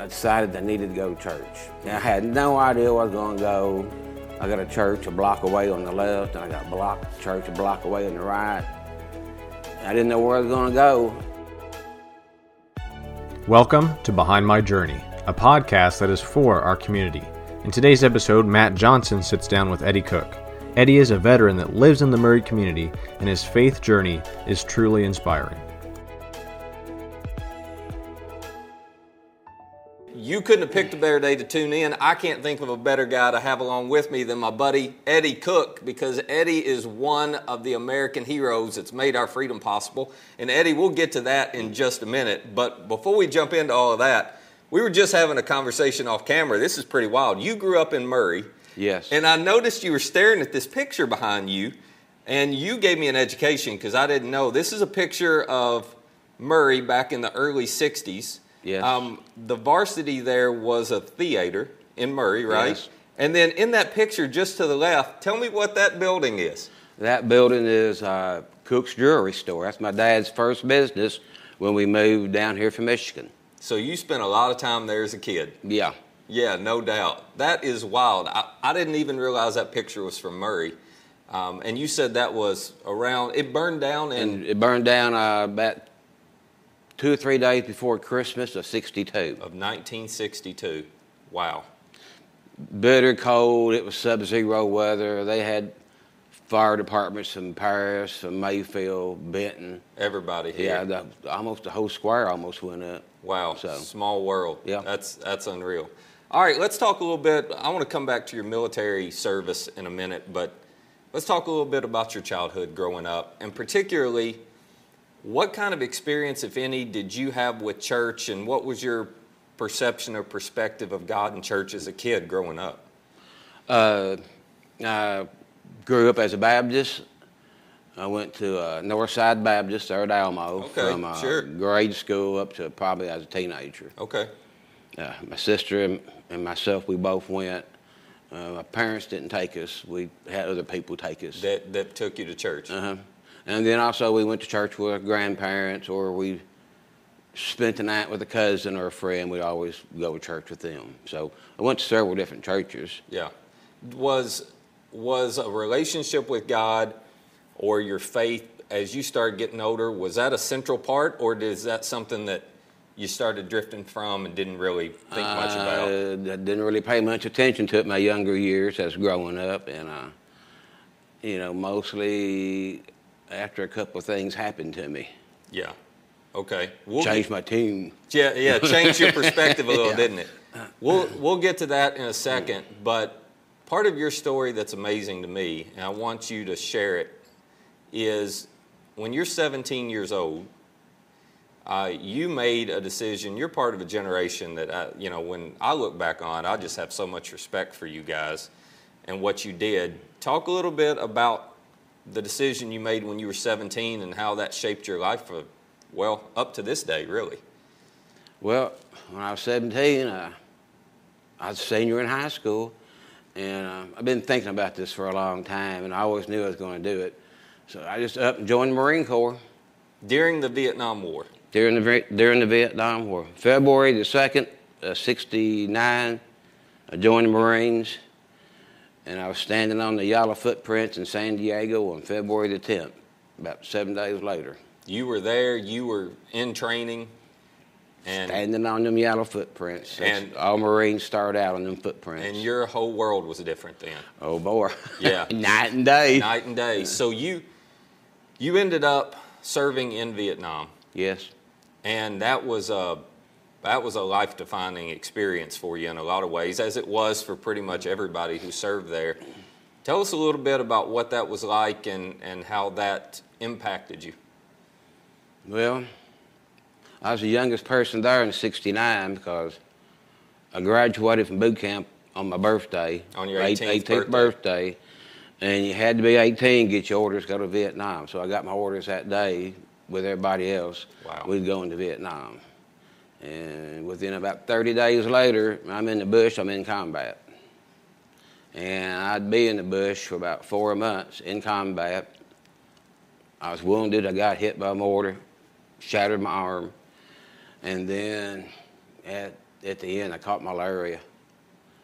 I decided I needed to go to church. And I had no idea where I was going to go. I got a church a block away on the left, and I got a block church a block away on the right. I didn't know where I was going to go. Welcome to Behind My Journey, a podcast that is for our community. In today's episode, Matt Johnson sits down with Eddie Cook. Eddie is a veteran that lives in the Murray community, and his faith journey is truly inspiring. You couldn't have picked a better day to tune in. I can't think of a better guy to have along with me than my buddy Eddie Cook because Eddie is one of the American heroes that's made our freedom possible. And Eddie, we'll get to that in just a minute. But before we jump into all of that, we were just having a conversation off camera. This is pretty wild. You grew up in Murray. Yes. And I noticed you were staring at this picture behind you, and you gave me an education because I didn't know. This is a picture of Murray back in the early 60s. Yes. Um, the varsity there was a theater in Murray, right? Yes. And then in that picture just to the left, tell me what that building is. That building is uh, Cook's Jewelry Store. That's my dad's first business when we moved down here from Michigan. So you spent a lot of time there as a kid. Yeah. Yeah, no doubt. That is wild. I, I didn't even realize that picture was from Murray. Um, and you said that was around, it burned down in And it burned down uh, about two or three days before Christmas of 62. of 1962. Wow. Bitter cold. It was sub-zero weather. They had fire departments from Paris, from Mayfield, Benton. Everybody here. Yeah, the, almost the whole square almost went up. Wow. So- Small world. Yeah. That's that's unreal. All right, let's talk a little bit. I want to come back to your military service in a minute, but let's talk a little bit about your childhood growing up, and particularly what kind of experience, if any, did you have with church, and what was your perception or perspective of God and church as a kid growing up? Uh, I grew up as a Baptist. I went to uh, Northside Baptist there at Almo Okay, from uh, sure. grade school up to probably as a teenager. Okay. Uh, my sister and, and myself, we both went. Uh, my parents didn't take us. We had other people take us. That that took you to church. Uh-huh. And then also we went to church with our grandparents, or we spent the night with a cousin or a friend. We'd always go to church with them. So I went to several different churches. Yeah. Was was a relationship with God or your faith as you started getting older, was that a central part or is that something that you started drifting from and didn't really think much about? Uh, I didn't really pay much attention to it my younger years as growing up, and uh, you know, mostly after a couple of things happened to me, Yeah. Okay. We'll changed my team. Yeah, yeah, changed your perspective a little, Yeah. didn't it? We'll we'll get to that in a second, but part of your story that's amazing to me, and I want you to share it, is when you're 17 years old, uh, you made a decision. You're part of a generation that I, you know, when I look back on, I just have so much respect for you guys and what you did. Talk a little bit about the decision you made when you were 17 and how that shaped your life for, well, up to this day, really. Well, when I was 17, uh, I was a senior in high school, and uh, I've been thinking about this for a long time, and I always knew I was going to do it. So I just up and joined the Marine Corps During the Vietnam War. during the during the Vietnam War. February the second, uh, '69, I joined the Marines, and I was standing on the yellow footprints in San Diego on February the 10th. About seven days later, You were there, you were in training, and, standing on them yellow footprints. That's- And- all Marines start out on them footprints. and your whole world was different then. Oh boy. Yeah. Night and day. Night and day. So you you ended up serving in Vietnam, Yes. and that was a that was a life defining experience for you in a lot of ways, as it was for pretty much everybody who served there. Tell us a little bit about what that was like and, and how that impacted you. Well, I was the youngest person there in '69 because I graduated from boot camp on my birthday. On your eight- 18th 18th birthday. And you had to be 18 to get your orders to go to Vietnam. So I got my orders that day with everybody else. Wow. We'd go into Vietnam. And within about 30 days later, I'm in the bush, I'm in combat. And I'd be in the bush for about four months in combat. I was wounded, I got hit by a mortar, shattered my arm. And then at at the end, I caught malaria.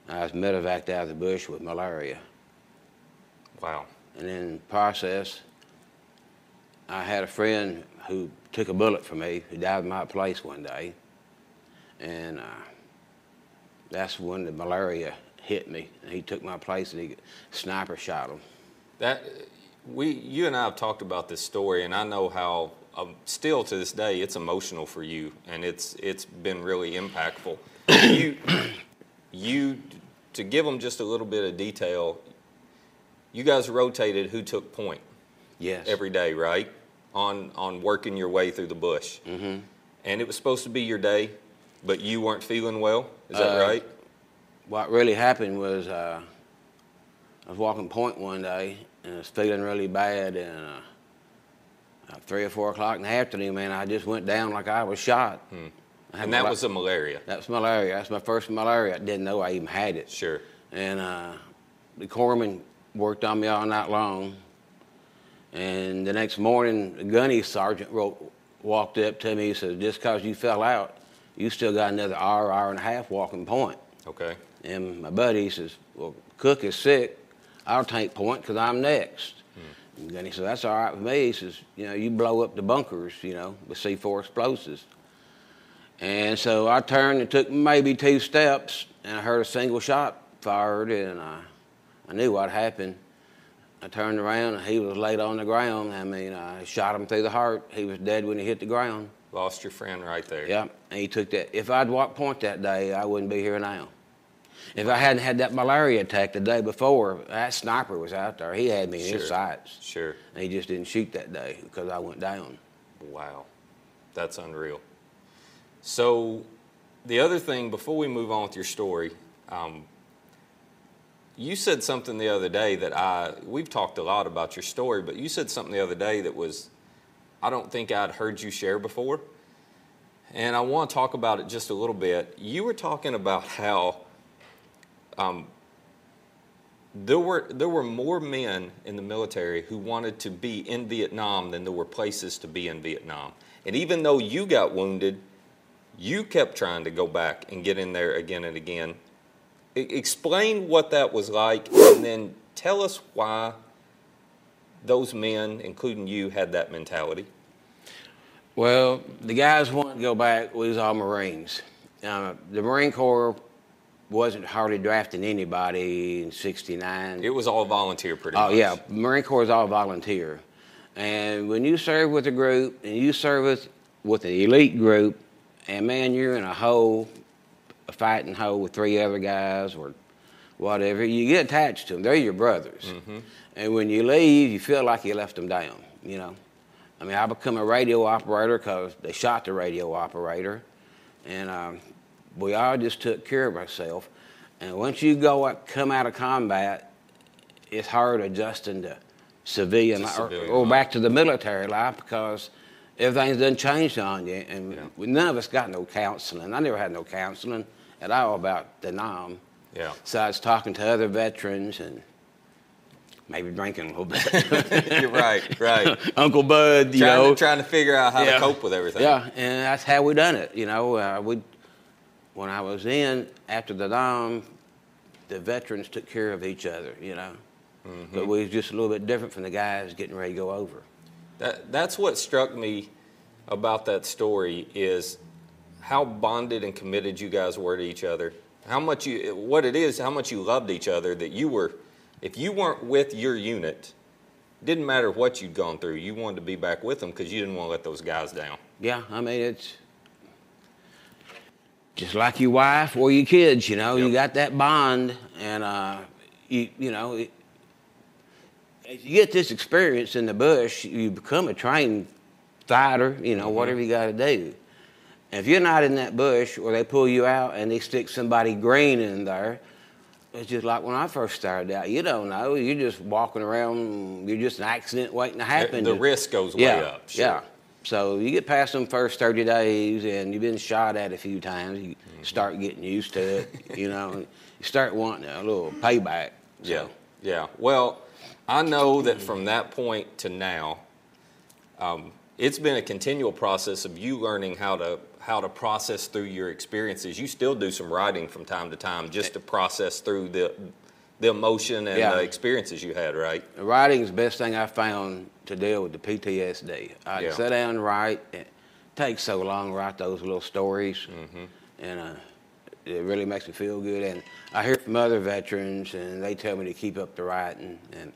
I was medevaced out of the bush with malaria. Wow. And in the process, I had a friend who took a bullet for me, who died in my place one day. And uh, that's when the malaria hit me. And he took my place and he sniper shot him. That we, you and I have talked about this story, and I know how um, still to this day it's emotional for you, and it's it's been really impactful. you, you, to give them just a little bit of detail. You guys rotated who took point Yes. every day, right? On on working your way through the bush, mm-hmm. and it was supposed to be your day, but you weren't feeling well. Is that Uh, right? what really happened was uh, I was walking point one day and I was feeling really bad and uh, at three or four o'clock in the afternoon, man, I just went down like I was shot. I Hmm. And that was the malaria. That's malaria. That's my first malaria. I didn't know I even had it. Sure. And uh, the corpsman worked on me all night long. And the next morning, the gunny sergeant wrote, walked up to me and said, just because you fell out, you still got another hour, hour and a half walking point. Okay. And my buddy says, well, Cook is sick. I'll take point because I'm next. Hmm. And he said, that's all right with me. He says, you know, you blow up the bunkers, you know, with C4 explosives. And so I turned and took maybe two steps, and I heard a single shot fired, and I, I knew what happened. I turned around, and he was laid on the ground. I mean, I shot him through the heart. He was dead when he hit the ground. Lost your friend right there. Yeah, and he took that. If I'd walked point that day, I wouldn't be here now. If I hadn't had that malaria attack the day before, that sniper was out there. He had me in his sights. Sure. And he just didn't shoot that day because I went down. Wow. That's unreal. So, the other thing, before we move on with your story, um, you said something the other day that I, we've talked a lot about your story, but you said something the other day that was, I don't think I'd heard you share before. And I want to talk about it just a little bit. You were talking about how um, there were there were more men in the military who wanted to be in Vietnam than there were places to be in Vietnam. And even though you got wounded, you kept trying to go back and get in there again and again. E- explain what that was like, and then tell us why those men, including you, had that mentality. Well, the guys wanted to go back. We was all Marines. Uh, the Marine Corps wasn't hardly drafting anybody in '69. It was all volunteer, pretty much. Oh much. yeah, Marine Corps is all volunteer, and when you serve with a group and you serve with with an elite group, and man, you're in a hole, a fighting hole with three other guys or whatever, you get attached to them. They're your brothers, and when you leave, you feel like you left them down. You know, I mean, I become a radio operator because they shot the radio operator, and um, we all just took care of ourselves. And once you go out, come out of combat, it's hard adjusting to civilian, life civilian or, or back to the military life because everything's done changed on you. And Yeah. none of us got no counseling. I never had no counseling at all about the Nam. Yeah. So I was talking to other veterans and maybe drinking a little bit. You're right, right. Uncle Bud, you trying, know. to, trying to figure out how Yeah. to cope with everything. Yeah, and that's how we done it. You know, uh, we when I was in after the dom, the veterans took care of each other. You know, Mm-hmm. but we was just a little bit different from the guys getting ready to go over. That, that's what struck me about that story is how bonded and committed you guys were to each other. How much you, what it is, how much you loved each other. That you were, if you weren't with your unit, didn't matter what you'd gone through, you wanted to be back with them because you didn't want to let those guys down. Yeah, I mean it's just like your wife or your kids. You know, you got that bond, and uh, you you know. It, as you get this experience in the bush, you become a trained fighter, you know, whatever you got to do. And if you're not in that bush or they pull you out and they stick somebody green in there, it's just like when I first started out. You don't know. You're just walking around. You're just an accident waiting to happen. the risk goes way up, sure. Yeah. So you get past them first 30 days and you've been shot at a few times. You Mm-hmm. start getting used to it, you know. you start wanting a little payback. So, Yeah, yeah. Well, I know that from that point to now, um, it's been a continual process of you learning how to how to process through your experiences. You still do some writing from time to time just to process through the the emotion and Yeah. the experiences you had, right? Writing is the best thing I found to deal with the PTSD. I Yeah. sit down and write. It takes so long to write those little stories, Mm-hmm. and uh, it really makes me feel good. And I hear from other veterans, and they tell me to keep up the writing. And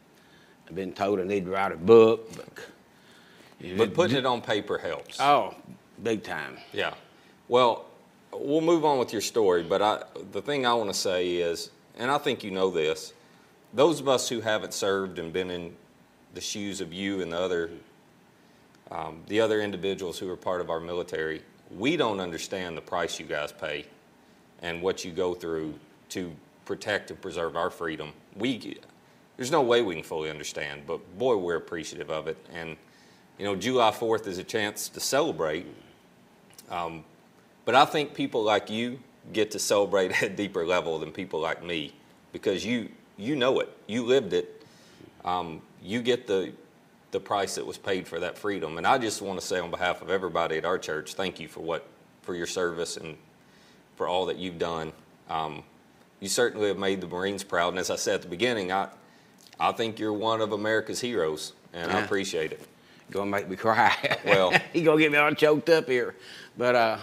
I've been told I need to write a book, but But putting it on paper helps. oh, big time. Yeah. Well, we'll move on with your story, but I, the thing I want to say is, and I think you know this, those of us who haven't served and been in the shoes of you and the other, um, the other individuals who are part of our military, we don't understand the price you guys pay and what you go through to protect and preserve our freedom. We, there's no way we can fully understand, but boy, we're appreciative of it. And you know, July 4th is a chance to celebrate. Um, but I think people like you get to celebrate at a deeper level than people like me because you you know it, you lived it. Um, you get the the price that was paid for that freedom, and I just want to say on behalf of everybody at our church, thank you for what for your service and for all that you've done. Um, you certainly have made the Marines proud, and as I said at the beginning, I I think you're one of America's heroes, and I appreciate it. Gonna make me cry. Well- he gonna get me all choked up here. But uh,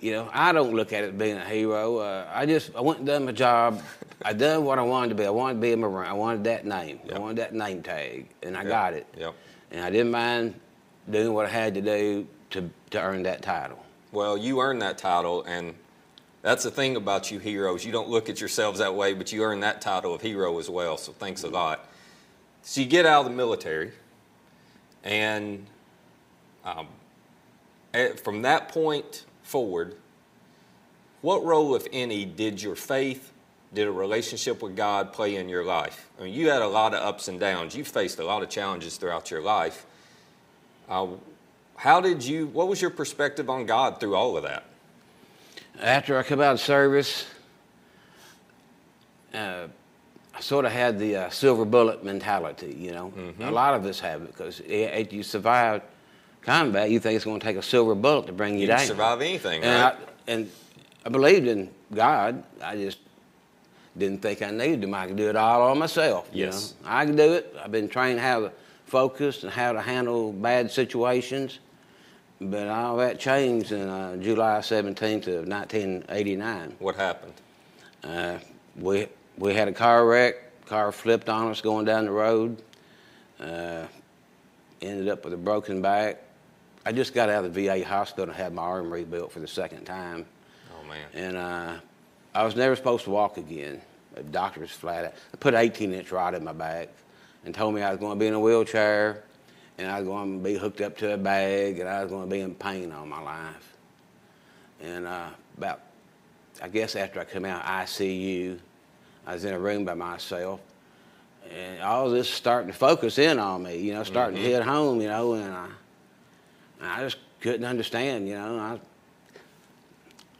you know, I don't look at it being a hero. Uh, I just I went and done my job. I done what I wanted to be. I wanted to be a Marine. I wanted that name. I wanted that name tag, and I Yep. got it. Yep. And I didn't mind doing what I had to do to to earn that title. Well, you earned that title, and that's the thing about you heroes. You don't look at yourselves that way, but you earn that title of hero as well. So thanks a lot. So you get out of the military, and um, eh, from that point forward, what role, if any, did your faith, did a relationship with God play in your life? I mean, you had a lot of ups and downs. You faced a lot of challenges throughout your life. Uh, how did you? What was your perspective on God through all of that? After I come out of service, uh, I sort of had the uh, silver bullet mentality. You know, Mm-hmm. a lot of us have it because after you survive combat, you think it's going to take a silver bullet to bring you, You down. can survive anything, and right? I, and I believed in God. I just didn't think I needed him. I could do it all on myself. you Yes. know. I can do it. I've been trained how to focus and how to handle bad situations. But all that changed in uh, July 17th of 1989. what happened? Uh, we we had a car wreck. Car flipped on us going down the road. Uh, ended up with a broken back. I just got out of the VA hospital and had my arm rebuilt for the second time. Oh man. And uh, I was never supposed to walk again. The doctor was flat out. I put an 18 inch rod in my back and told me I was going to be in a wheelchair and I was going to be hooked up to a bag and I was going to be in pain all my life. And uh, about, I guess after I come out of ICU, I was in a room by myself. And all this starting to focus in on me, you know, starting to hit home, you know, and I, and I just couldn't understand, you know. I,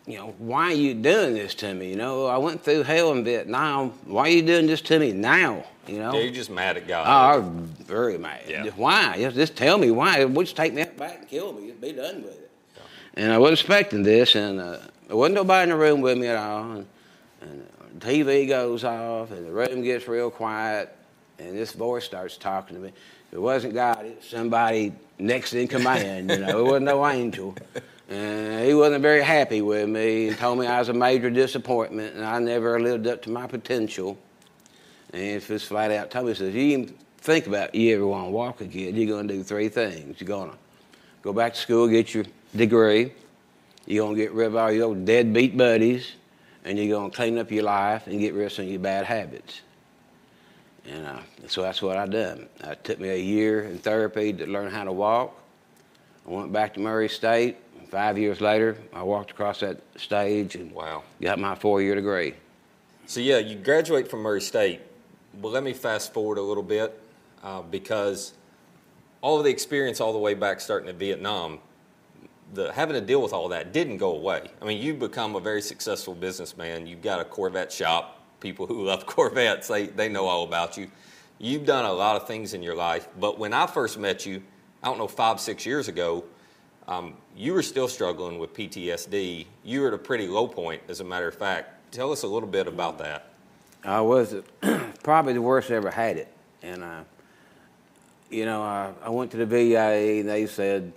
you know, why are you doing this to me? You know, I went through hell in Vietnam. Why are you doing this to me now? You know? Yeah, you're just mad at God. Oh, I was very mad. Yeah. Why? Just, tell me why. Would you take me out back and kill me. Just be done with it. And I wasn't expecting this, and uh, there wasn't nobody in the room with me at all. And, and TV goes off, and the room gets real quiet, and this voice starts talking to me. It wasn't God, it was somebody next in command, you know. It wasn't no angel. And he wasn't very happy with me and told me I was a major disappointment and I never lived up to my potential. And if it's flat out told me, he says, you even think about you ever want to walk again, you're going to do three things. You're going to go back to school, get your degree. You're going to get rid of all your deadbeat buddies. And you're going to clean up your life and get rid of some of your bad habits. And uh, so that's what I done. It took me a year in therapy to learn how to walk. I went back to Murray State. Five years later, I walked across that stage and Wow. got my four-year degree. So yeah, you graduate from Murray State. Well, let me fast forward a little bit uh, because all of the experience all the way back starting in Vietnam, the having to deal with all that didn't go away. I mean, you've become a very successful businessman. You've got a Corvette shop. People who love Corvettes, they, they know all about you. You've done a lot of things in your life, but when I first met you, I don't know, five, six years ago, um, you were still struggling with PTSD. You were at a pretty low point, as a matter of fact. Tell us a little bit about that. I was probably the worst I ever had it. And, uh, you know, I, I went to the VA and they said,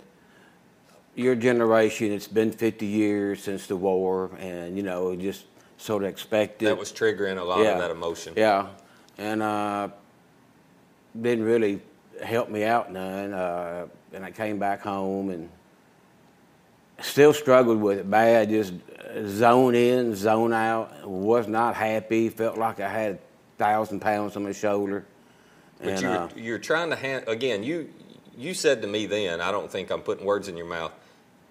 your generation, it's been 50 years since the war, and, you know, just sort of expected. That was triggering a lot Yeah. of that emotion. Yeah, and uh, didn't really help me out none. Uh, and I came back home and still struggled with it bad. Just zone in, zone out. Was not happy. Felt like I had a thousand pounds on my shoulder. But And, you're, uh, you're trying to hand again. You you said to me then. I don't think I'm putting words in your mouth.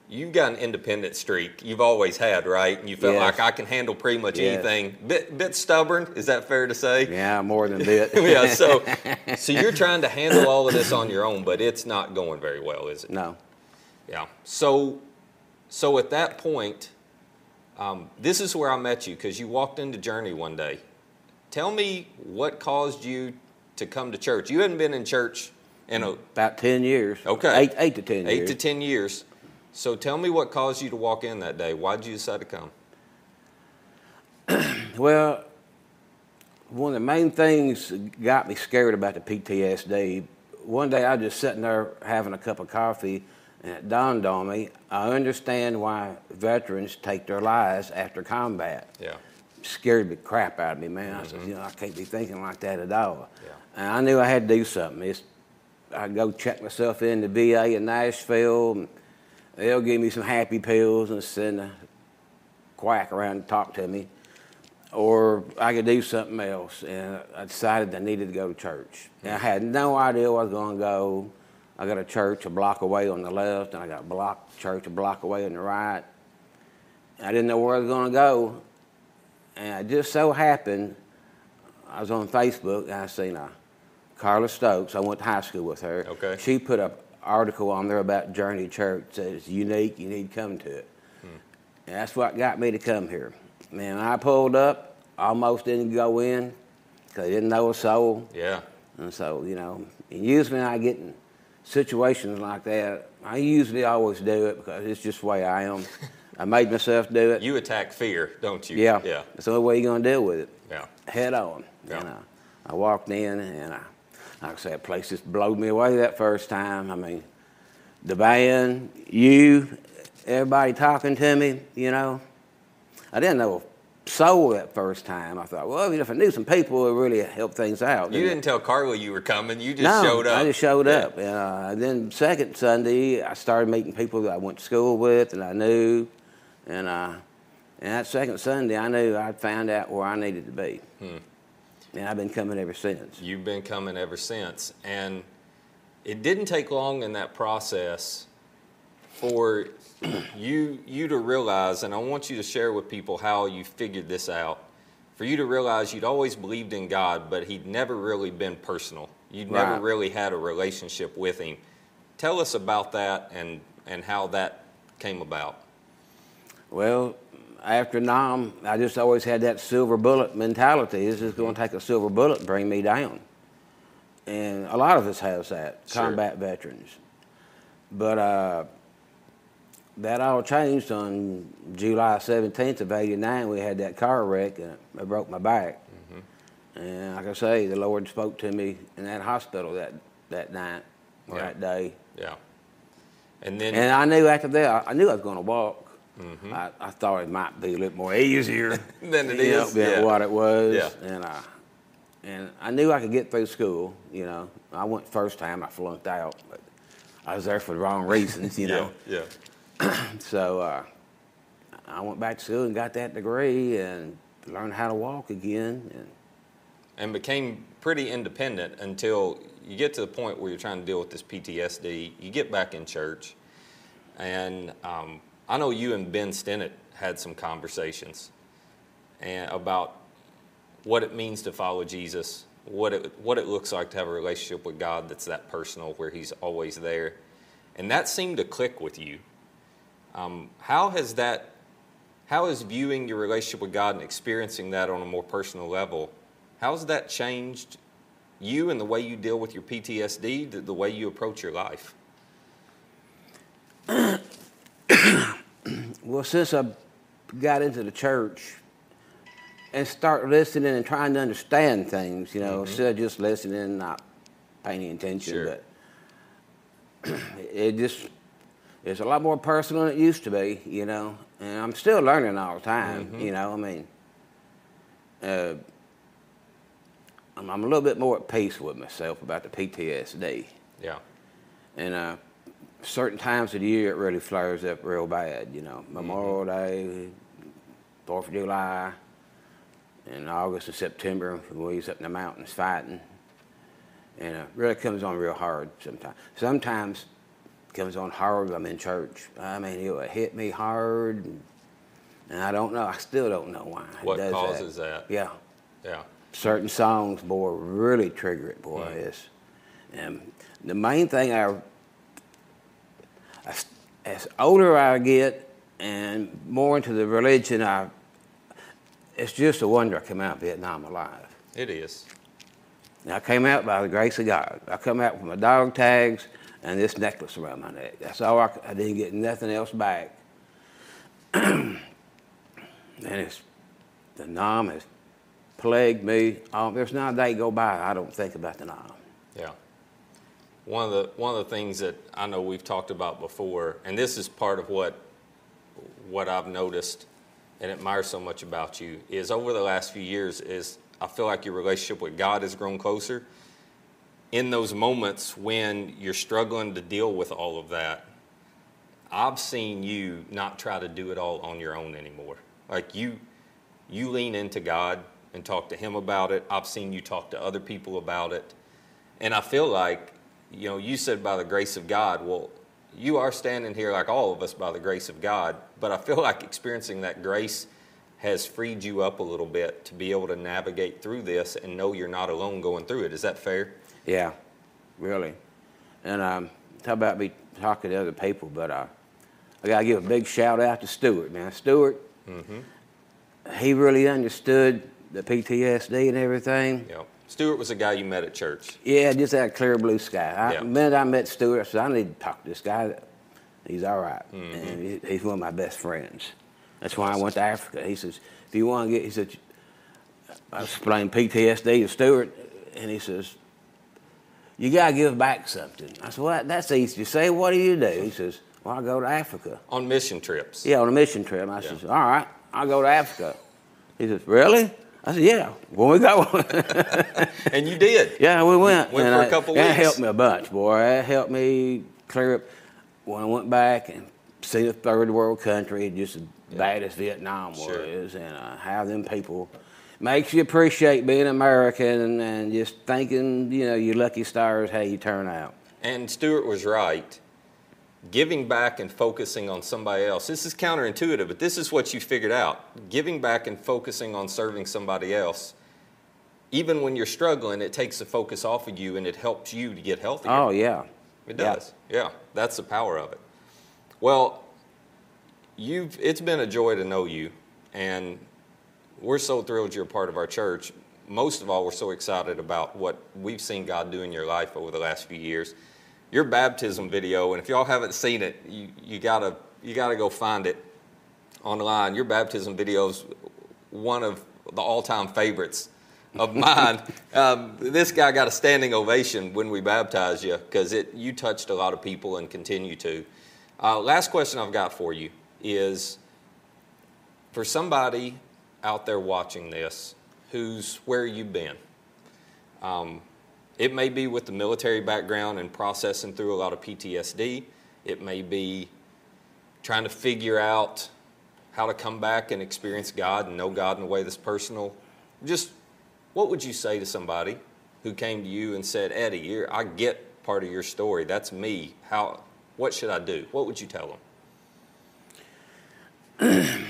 You've got an independent streak. You've always had, right? And you felt Yes. like I can handle pretty much Yes. anything. Bit bit stubborn. Is that fair to say? yeah, more than a bit. yeah. So so you're trying to handle all of this on your own, but it's not going very well, is it? no. Yeah. So, so at that point, um, this is where I met you because you walked into Journey one day. Tell me what caused you to come to church. You hadn't been in church in a About 10 years. Okay. Eight, eight to 10 eight years. to ten years. So tell me what caused you to walk in that day. Why did you decide to come? Well, one of the main things that got me scared about the PTSD. One day I was just sitting there having a cup of coffee, and it dawned on me I understand why veterans take their lives after combat. Yeah. Scared the crap out of me, man. I said, mm-hmm. you know, I can't be thinking like that at all. Yeah. And I knew I had to do something. It's, I go check myself in the VA in Nashville, and they'll give me some happy pills and send a quack around and talk to me or I could do something else. And I decided I needed to go to church. And I had no idea where I was going to go. I got a church a block away on the left, and I got a block church a block away on the right. I didn't know where I was going to go, and it just so happened I was on Facebook and I seen uh, Carla Stokes. I went to high school with her. Okay. She put an article on there about Journey Church. Said it's unique. You need to come to it. And that's what got me to come here. Man, I pulled up, almost didn't go in because I didn't know a soul. Yeah. And so, you know, and usually I get in situations like that, I usually always do it because it's just the way I am. I made myself do it. You attack fear, don't you? yeah. Yeah. That's the only way you're going to deal with it. Yeah. Head on. Yeah. And uh, I walked in and I, like I said, that place just blew me away that first time. I mean, the band, you, everybody talking to me, you know. I didn't know a soul that first time. I thought, well, if I knew some people, it would really help things out. You didn't it? tell Carla you were coming. You just no, showed up. I just showed Yeah. up. And uh, then second Sunday, I started meeting people that I went to school with and I knew. And, uh, and that second Sunday, I knew I'd found out where I needed to be. Hmm. And I've been coming ever since. You've been coming ever since. And it didn't take long in that process for you you to realize, and I want you to share with people how you figured this out. For you to realize you'd always believed in God, but He'd never really been personal. You'd never really had a relationship with Him. Tell us about that and, and how that came about. Well, after Nam, I just always had that silver bullet mentality. This is going to take a silver bullet and bring me down. And a lot of us has that, Sure. combat veterans. But uh, that all changed on July 17th of 89. We had that car wreck and it broke my back. And like I say, the Lord spoke to me in that hospital that, that night or Yeah. that day. Yeah. And then And I knew after that, I knew I was going to walk. Mm-hmm. I, I thought it might be a little more easier Than it is, know, than yeah. what it was. Yeah. And I, and I knew I could get through school. You know, I went first time, I flunked out, but I was there for the wrong reasons. You know, yeah, yeah. so uh, I went back to school and got that degree and learned how to walk again. And and became pretty independent until you get to the point where you're trying to deal with this PTSD. You get back in church, and um, I know you and Ben Stennett had some conversations and about what it means to follow Jesus, what it what it looks like to have a relationship with God that's that personal, where He's always there, and that seemed to click with you. Um, how has that? how is viewing your relationship with God and experiencing that on a more personal level? How's that changed you and the way you deal with your PTSD, the, the way you approach your life? well, since I got into the church and start listening and trying to understand things, you know, instead of just listening and not paying any attention, Sure. but it just it's a lot more personal than it used to be, you know. And I'm still learning all the time, you know. I mean, uh, I'm, I'm a little bit more at peace with myself about the PTSD. Yeah. And uh, certain times of the year, it really flares up real bad. You know, Memorial Day, Fourth of July, in August and September, when we was up in the mountains fighting. And it really comes on real hard sometimes. Sometimes it comes on hard when I'm in church. I mean, it will hit me hard, and, and I don't know. I still don't know why. What causes that? Yeah Yeah. certain songs, boy, really trigger it, boy. Mm. It's, and the main thing I, as, as older I get and more into the religion, I, it's just a wonder I come out of Vietnam alive. It is. And I came out by the grace of God. I come out with my dog tags and this necklace around my neck. That's all I, I didn't get nothing else back. and it's, the Nam has plagued me. Um, there's not a day go by I don't think about the Nam. Yeah. One of the one of the things that I know we've talked about before, and this is part of what what I've noticed and admire so much about you is over the last few years is I feel like your relationship with God has grown closer. In those moments when you're struggling to deal with all of that, I've seen you not try to do it all on your own anymore. Like you you lean into God and talk to him about it. I've seen you talk to other people about it. And I feel like, you know, you said by the grace of God, well, you are standing here like all of us by the grace of God, but I feel like experiencing that grace has freed you up a little bit to be able to navigate through this and know you're not alone going through it. Is that fair? Yeah, really. And um, talk about me talking to other people, but uh, I got to give a big shout out to Stewart, man. Stewart, he really understood the PTSD and everything. You Stuart was a guy you met at church. Yeah, just that clear blue sky. I, Yeah. The minute I met Stewart, I said, I need to talk to this guy. He's all right. Mm-hmm. And he, he's one of my best friends. That's why I went to Africa. He says, if you want to get, he said, I was explained PTSD to Stewart, and he says, you got to give back something. I said, well, that's easy to say. What do you do? He says, well, I go to Africa. On mission trips. Yeah, on a mission trip. I says, all right, I'll go to Africa. He says, really? I said, yeah, when we got one. And you did. Yeah, we went. Went and for a I- couple weeks. That helped me a bunch, boy. That helped me clear up when I went back and see a third world country, just as bad as Vietnam Sure. was, and uh, how them people makes you appreciate being American and, and just thinking, you know, your lucky stars how you turn out. And Stuart was right. Giving back and focusing on somebody else. This is counterintuitive, but this is what you figured out. Giving back and focusing on serving somebody else. Even when you're struggling, it takes the focus off of you and it helps you to get healthier. Oh yeah, It Yeah. does. Yeah. That's the power of it. Well, you've it's been a joy to know you and we're so thrilled you're a part of our church. Most of all, we're so excited about what we've seen God do in your life over the last few years. Your baptism video, and if y'all haven't seen it, you, you gotta you gotta go find it online. Your baptism video is one of the all-time favorites of mine. um, this guy got a standing ovation when we baptized you because it you touched a lot of people and continue to. Uh, last question I've got for you is for somebody out there watching this who's where you've been. Um, it may be with the military background and processing through a lot of PTSD. It may be trying to figure out how to come back and experience God and know God in a way that's personal. Just what would you say to somebody who came to you and said, Eddie, I get part of your story. That's me. How, what should I do? What would you tell them?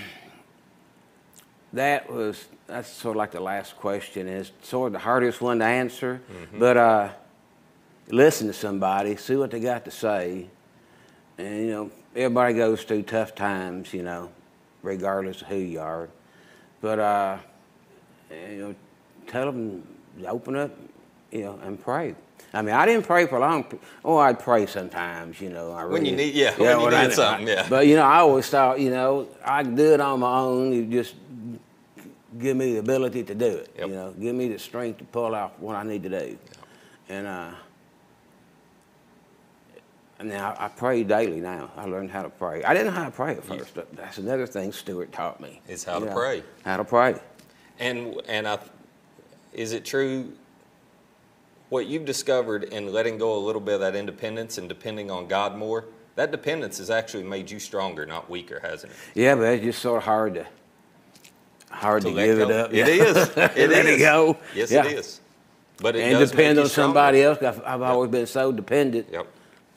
that was that's sort of like the last question is sort of the hardest one to answer. But uh, listen to somebody, see what they got to say, and you know everybody goes through tough times, you know, regardless of who you are. But uh, you know, tell them open up, you know, and pray. I mean, I didn't pray for long. Oh, I'd pray sometimes, you know. I When you need- yeah, when you I- need something, yeah. But you know, I always thought, you know, I could do it on my own. You just give me the ability to do it. Yep. You know, give me the strength to pull off what I need to do. And uh, and now I pray daily. Now I learned how to pray. I didn't know how to pray at first. But that's another thing Stuart taught me. Is how to know, pray. How to pray. And and I, is it true? What you've discovered in letting go a little bit of that independence and depending on God more, that dependence has actually made you stronger, not weaker, hasn't it? Yeah, but it's just sort of hard to hard to, let give go. it up. It Yeah. is. It Let is. it go. Yes, Yeah. it is. But it and depend on somebody else. I've, I've always been so dependent, Yep.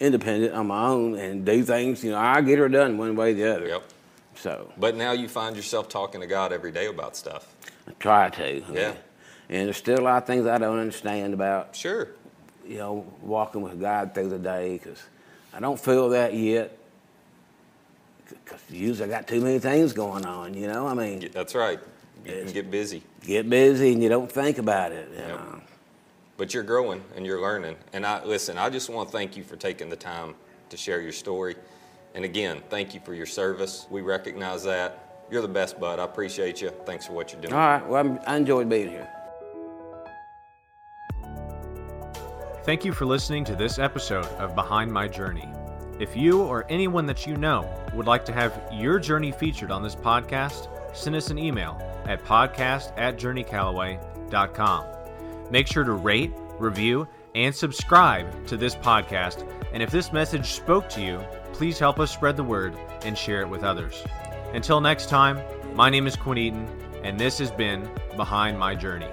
independent on my own, and do things. You know, I get her done one way or the other. Yep. So But now you find yourself talking to God every day about stuff. I try to. Yeah. And there's still a lot of things I don't understand about, Sure. you know, walking with God through the day because I don't feel that yet. Because usually I got too many things going on. You know, I mean, That's right. You can get busy. get busy and you don't think about it. You Yep. know. But you're growing and you're learning. And I listen, I just want to thank you for taking the time to share your story. And again, thank you for your service. We recognize that. You're the best, bud. I appreciate you. Thanks for what you're doing. All right. Well, I'm, I enjoyed being here. Thank you for listening to this episode of Behind My Journey. If you or anyone that you know would like to have your journey featured on this podcast, send us an email at podcast at journeycallaway.com. Make sure to rate, review, and subscribe to this podcast. And if this message spoke to you, please help us spread the word and share it with others. Until next time, my name is Quinn Eaton, and this has been Behind My Journey.